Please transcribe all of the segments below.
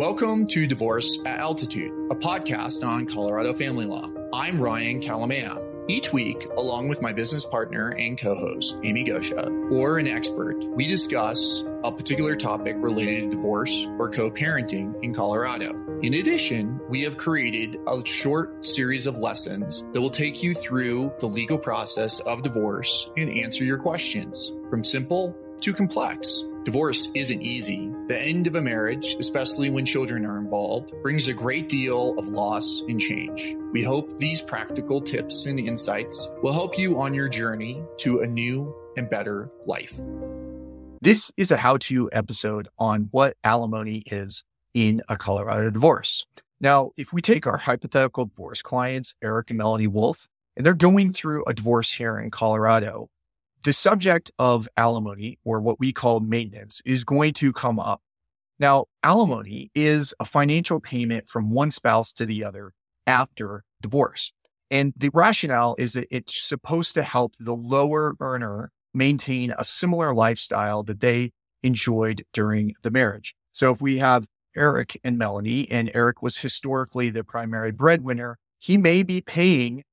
Welcome to Divorce at Altitude, a podcast on Colorado family law. I'm Ryan Kalamaya. Each week, along with my business partner and co host, Amy Goscha, or an expert, we discuss a particular topic related to divorce or co parenting in Colorado. In addition, we have created a short series of lessons that will take you through the legal process of divorce and answer your questions from simple to complex. Divorce isn't easy. The end of a marriage, especially when children are involved, brings a great deal of loss and change. We hope these practical tips and insights will help you on your journey to a new and better life. This is a how to episode on what alimony is in a Colorado divorce. Now, if we take our hypothetical divorce clients, Eric and Melanie Wolf, and they're going through a divorce here in Colorado, the subject of alimony, or what we call maintenance, is going to come up. Now, alimony is a financial payment from one spouse to the other after divorce. And the rationale is that it's supposed to help the lower earner maintain a similar lifestyle that they enjoyed during the marriage. So if we have Eric and Melanie, and Eric was historically the primary breadwinner, he may be paying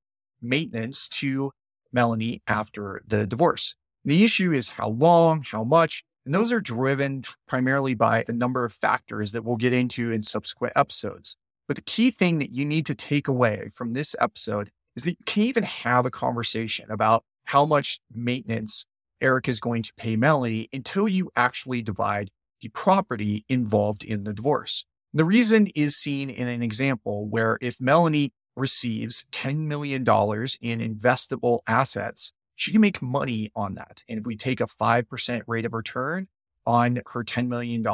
maintenance to Melanie after the divorce. The issue is how long, how much, and those are driven primarily by the number of factors that we'll get into in subsequent episodes. But the key thing that you need to take away from this episode is that you can't even have a conversation about how much maintenance Eric is going to pay Melanie until you actually divide the property involved in the divorce. The reason is seen in an example where if Melanie receives $10 million in investable assets, she can make money on that. And if we take a 5% rate of return on her $10 million,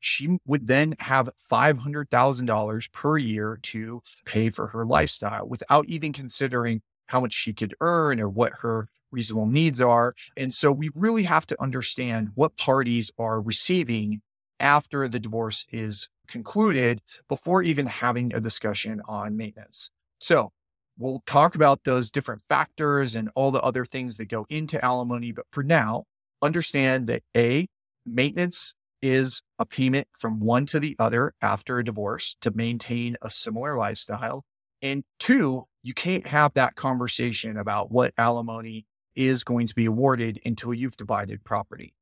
she would then have $500,000 per year to pay for her lifestyle without even considering how much she could earn or what her reasonable needs are. And so we really have to understand what parties are receiving after the divorce is concluded before even having a discussion on maintenance. So we'll talk about those different factors and all the other things that go into alimony. But for now, understand that A, maintenance is a payment from one to the other after a divorce to maintain a similar lifestyle. And two, you can't have that conversation about what alimony is going to be awarded until you've divided property.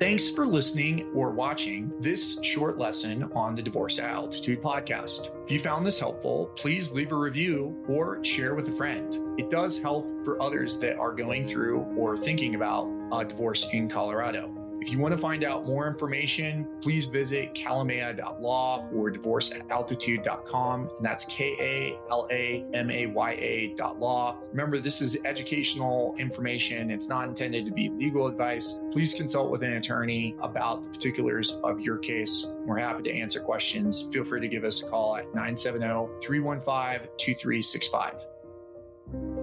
Thanks for listening or watching this short lesson on the Divorce Altitude podcast. If you found this helpful, please leave a review or share with a friend. It does help for others that are going through or thinking about a divorce in Colorado. If you want to find out more information, please visit kalamaya.law or divorceataltitude.com. And that's K A L A M A Y A dot law. Remember, this is educational information. It's not intended to be legal advice. Please consult with an attorney about the particulars of your case. We're happy to answer questions. Feel free to give us a call at 970 315 2365.